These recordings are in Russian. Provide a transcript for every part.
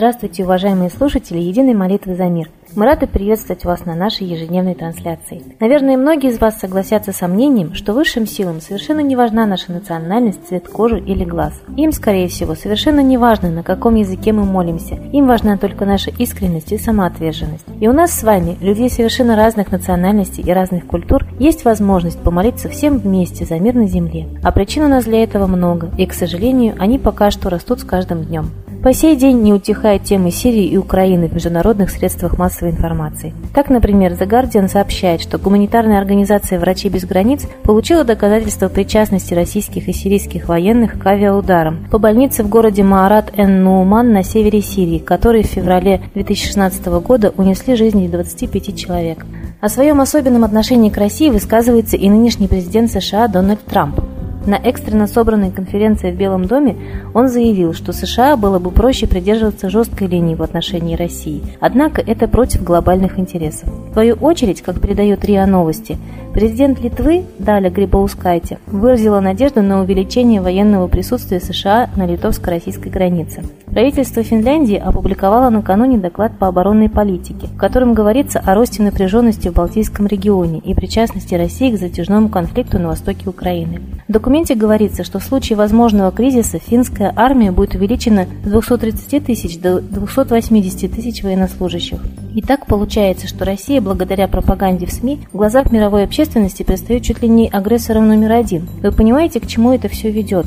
Здравствуйте, уважаемые слушатели Единой молитвы за мир. Мы рады приветствовать вас на нашей ежедневной трансляции. Наверное, многие из вас согласятся со мнением, что высшим силам совершенно не важна наша национальность, цвет кожи или глаз. Им, скорее всего, совершенно не важно, на каком языке мы молимся. Им важна только наша искренность и самоотверженность. И у нас с вами, людей совершенно разных национальностей и разных культур, есть возможность помолиться всем вместе за мир на земле. А причин у нас для этого много, и, к сожалению, они пока что растут с каждым днем. По сей день не утихает темы Сирии и Украины в международных средствах массовой информации. Так, например, The Guardian сообщает, что гуманитарная организация «Врачи без границ» получила доказательства причастности российских и сирийских военных к авиаударам по больнице в городе Маарат-эн-Нууман на севере Сирии, которые в феврале 2016 года унесли жизни 25 человек. О своем особенном отношении к России высказывается и нынешний президент США Дональд Трамп. На экстренно собранной конференции в Белом доме он заявил, что США было бы проще придерживаться жесткой линии в отношении России, однако это против глобальных интересов. В свою очередь, как передает РИА Новости, президент Литвы Даля Грибаускайте выразила надежду на увеличение военного присутствия США на литовско-российской границе. Правительство Финляндии опубликовало накануне доклад по оборонной политике, в котором говорится о росте напряженности в Балтийском регионе и причастности России к затяжному конфликту на востоке Украины. В документе говорится, что в случае возможного кризиса финская армия будет увеличена с 230 тысяч до 280 тысяч военнослужащих. И так получается, что Россия, благодаря пропаганде в СМИ, в глазах мировой общественности предстает чуть ли не агрессором номер один. Вы понимаете, к чему это все ведет?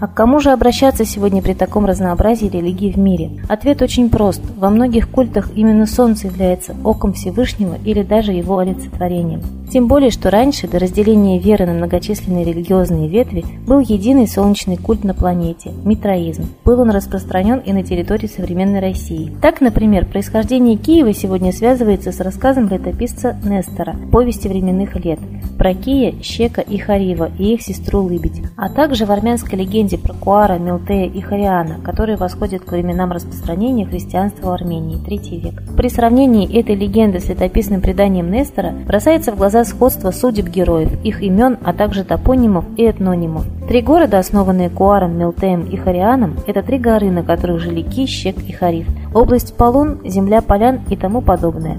А к кому же обращаться сегодня при таком разнообразии религий в мире? Ответ очень прост. Во многих культах именно Солнце является оком Всевышнего или даже его олицетворением. Тем более, что раньше, до разделения веры на многочисленные религиозные ветви, был единый солнечный культ на планете – митроизм. Был он распространен и на территории современной России. Так, например, происхождение Киева сегодня связывается с рассказом летописца Нестора «Повести временных лет», про Кия, Щека и Харива и их сестру Лыбедь, а также в армянской легенде про Куара, Милтея и Хариана, которые восходят к временам распространения христианства в Армении, III век. При сравнении этой легенды с летописным преданием Нестора бросается в глаза сходство судеб героев, их имен, а также топонимов и этнонимов. Три города, основанные Куаром, Милтеем и Харианом, это три горы, на которых жили Ки, Щек и Хариф. Область Полун, земля полян и тому подобное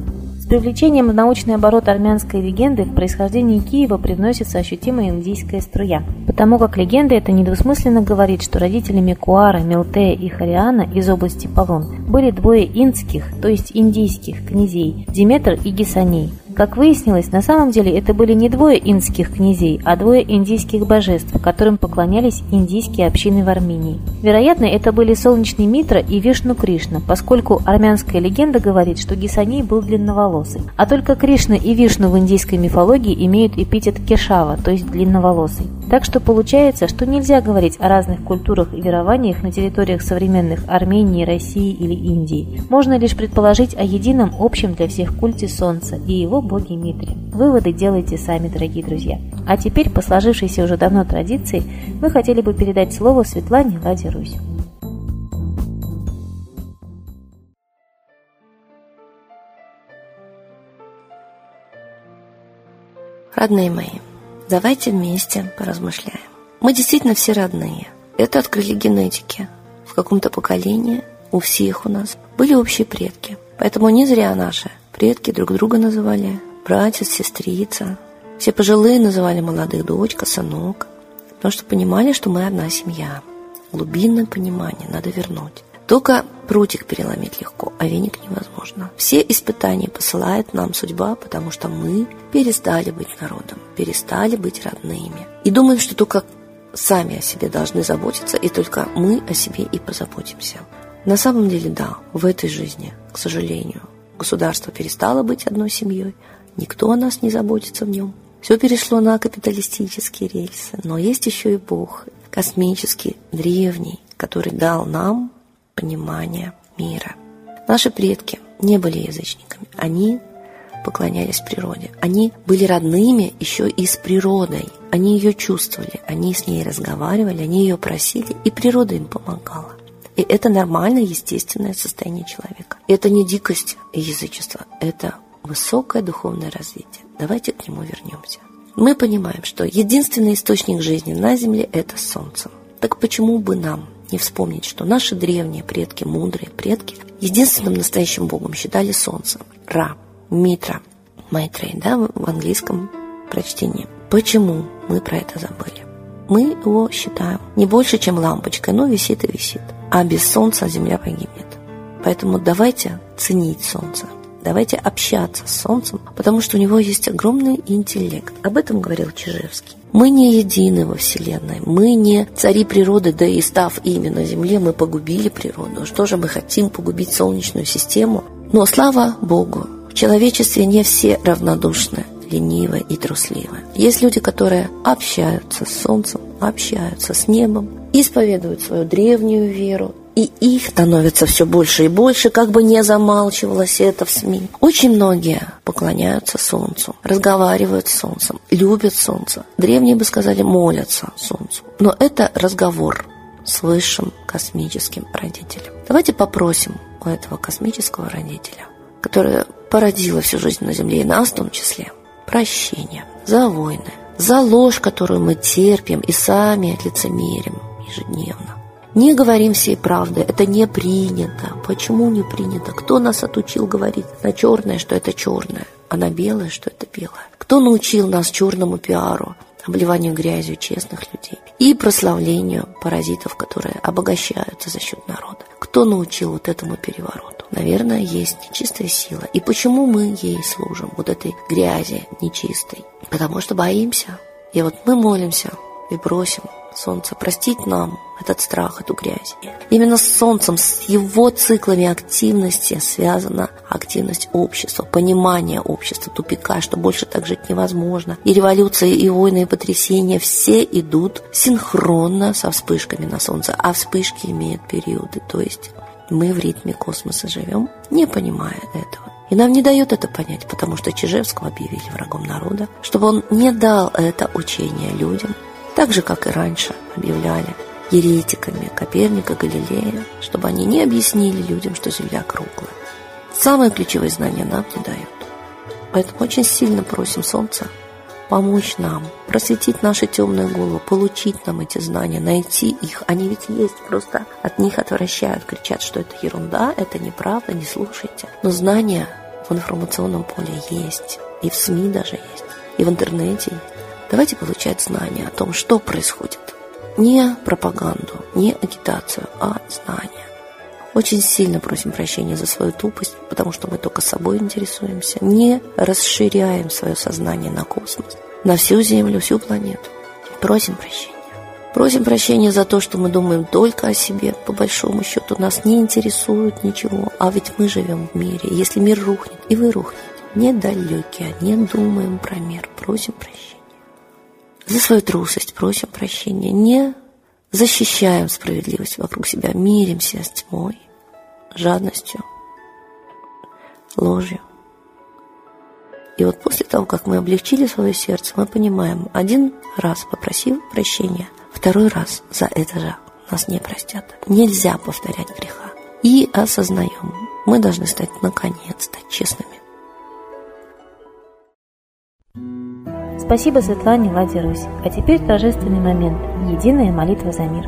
привлечением в научный оборот армянской легенды в происхождении Киева привносится ощутимая индийская струя, потому как легенда эта недвусмысленно говорит, что родителями Куара, Мелтея и Хариана из области Полон были двое инских, то есть индийских князей – Диметр и Гисаней, как выяснилось, на самом деле это были не двое инских князей, а двое индийских божеств, которым поклонялись индийские общины в Армении. Вероятно, это были солнечный Митра и Вишну Кришна, поскольку армянская легенда говорит, что Гисаний был длинноволосый. А только Кришна и Вишну в индийской мифологии имеют эпитет Кешава, то есть длинноволосый. Так что получается, что нельзя говорить о разных культурах и верованиях на территориях современных Армении, России или Индии. Можно лишь предположить о едином общем для всех культе Солнца и его боги Митре. Выводы делайте сами, дорогие друзья. А теперь, по сложившейся уже давно традиции, мы хотели бы передать слово Светлане Ладе Русь. Родные мои, давайте вместе поразмышляем. Мы действительно все родные. Это открыли генетики. В каком-то поколении у всех у нас были общие предки. Поэтому не зря наши Предки друг друга называли братец, сестрица. Все пожилые называли молодых дочка, сынок, потому что понимали, что мы одна семья. Глубинное понимание надо вернуть. Только прутик переломить легко, а веник невозможно. Все испытания посылает нам судьба, потому что мы перестали быть народом, перестали быть родными. И думаем, что только сами о себе должны заботиться, и только мы о себе и позаботимся. На самом деле, да, в этой жизни, к сожалению, Государство перестало быть одной семьей, никто о нас не заботится в нем. Все перешло на капиталистические рельсы, но есть еще и Бог, космический, древний, который дал нам понимание мира. Наши предки не были язычниками, они поклонялись природе. Они были родными еще и с природой. Они ее чувствовали, они с ней разговаривали, они ее просили, и природа им помогала. И это нормальное, естественное состояние человека. Это не дикость и язычество, это высокое духовное развитие. Давайте к нему вернемся. Мы понимаем, что единственный источник жизни на Земле – это Солнце. Так почему бы нам не вспомнить, что наши древние предки, мудрые предки, Единственным настоящим богом считали солнце. Ра, Митра, Майтрей, да, в английском прочтении. Почему мы про это забыли? Мы его считаем не больше, чем лампочкой, но висит и висит. А без солнца Земля погибнет. Поэтому давайте ценить солнце. Давайте общаться с Солнцем, потому что у него есть огромный интеллект. Об этом говорил Чижевский. Мы не едины во Вселенной, мы не цари природы, да и став ими на Земле, мы погубили природу. Что же мы хотим погубить Солнечную систему? Но слава Богу, в человечестве не все равнодушны, ленивы и трусливы. Есть люди, которые общаются с Солнцем, общаются с небом, исповедуют свою древнюю веру, и их становится все больше и больше, как бы не замалчивалось это в СМИ. Очень многие поклоняются Солнцу, разговаривают с Солнцем, любят Солнце. Древние бы сказали, молятся Солнцу. Но это разговор с высшим космическим родителем. Давайте попросим у этого космического родителя, которое породило всю жизнь на Земле и нас в том числе, прощения за войны, за ложь, которую мы терпим и сами лицемерим ежедневно не говорим всей правды, это не принято. Почему не принято? Кто нас отучил говорить на черное, что это черное, а на белое, что это белое? Кто научил нас черному пиару, обливанию грязью честных людей и прославлению паразитов, которые обогащаются за счет народа? Кто научил вот этому перевороту? Наверное, есть нечистая сила. И почему мы ей служим, вот этой грязи нечистой? Потому что боимся. И вот мы молимся и просим Солнце простить нам этот страх, эту грязь. Именно с Солнцем, с его циклами активности связана активность общества, понимание общества, тупика, что больше так жить невозможно. И революции, и войны, и потрясения все идут синхронно со вспышками на Солнце, а вспышки имеют периоды, то есть мы в ритме космоса живем, не понимая этого. И нам не дает это понять, потому что Чижевского объявили врагом народа, чтобы он не дал это учение людям, так же, как и раньше объявляли еретиками Коперника, Галилея, чтобы они не объяснили людям, что Земля круглая. Самые ключевые знания нам не дают. Поэтому очень сильно просим Солнца помочь нам, просветить наши темные головы, получить нам эти знания, найти их. Они ведь есть, просто от них отвращают, кричат, что это ерунда, это неправда, не слушайте. Но знания в информационном поле есть, и в СМИ даже есть, и в интернете Давайте получать знания о том, что происходит. Не пропаганду, не агитацию, а знания. Очень сильно просим прощения за свою тупость, потому что мы только собой интересуемся. Не расширяем свое сознание на космос, на всю Землю, всю планету. Просим прощения. Просим прощения за то, что мы думаем только о себе. По большому счету нас не интересует ничего. А ведь мы живем в мире. Если мир рухнет, и вы рухнете. Недалекие, не думаем про мир. Просим прощения. За свою трусость просим прощения, не защищаем справедливость вокруг себя, миримся с тьмой, жадностью, ложью. И вот после того, как мы облегчили свое сердце, мы понимаем, один раз попросив прощения, второй раз за это же нас не простят. Нельзя повторять греха. И осознаем, мы должны стать наконец-то честными Спасибо Светлане Ладе Русь. А теперь торжественный момент. Единая молитва за мир.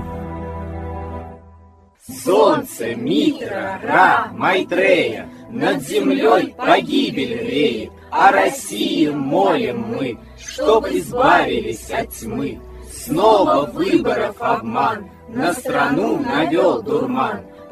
Солнце, Митра, Ра, Майтрея, Над землей погибель реет, О России молим мы, Чтоб избавились от тьмы. Снова выборов обман, На страну навел дурман,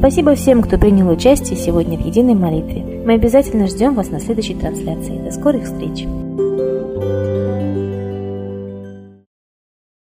Спасибо всем, кто принял участие сегодня в единой молитве. Мы обязательно ждем вас на следующей трансляции. До скорых встреч!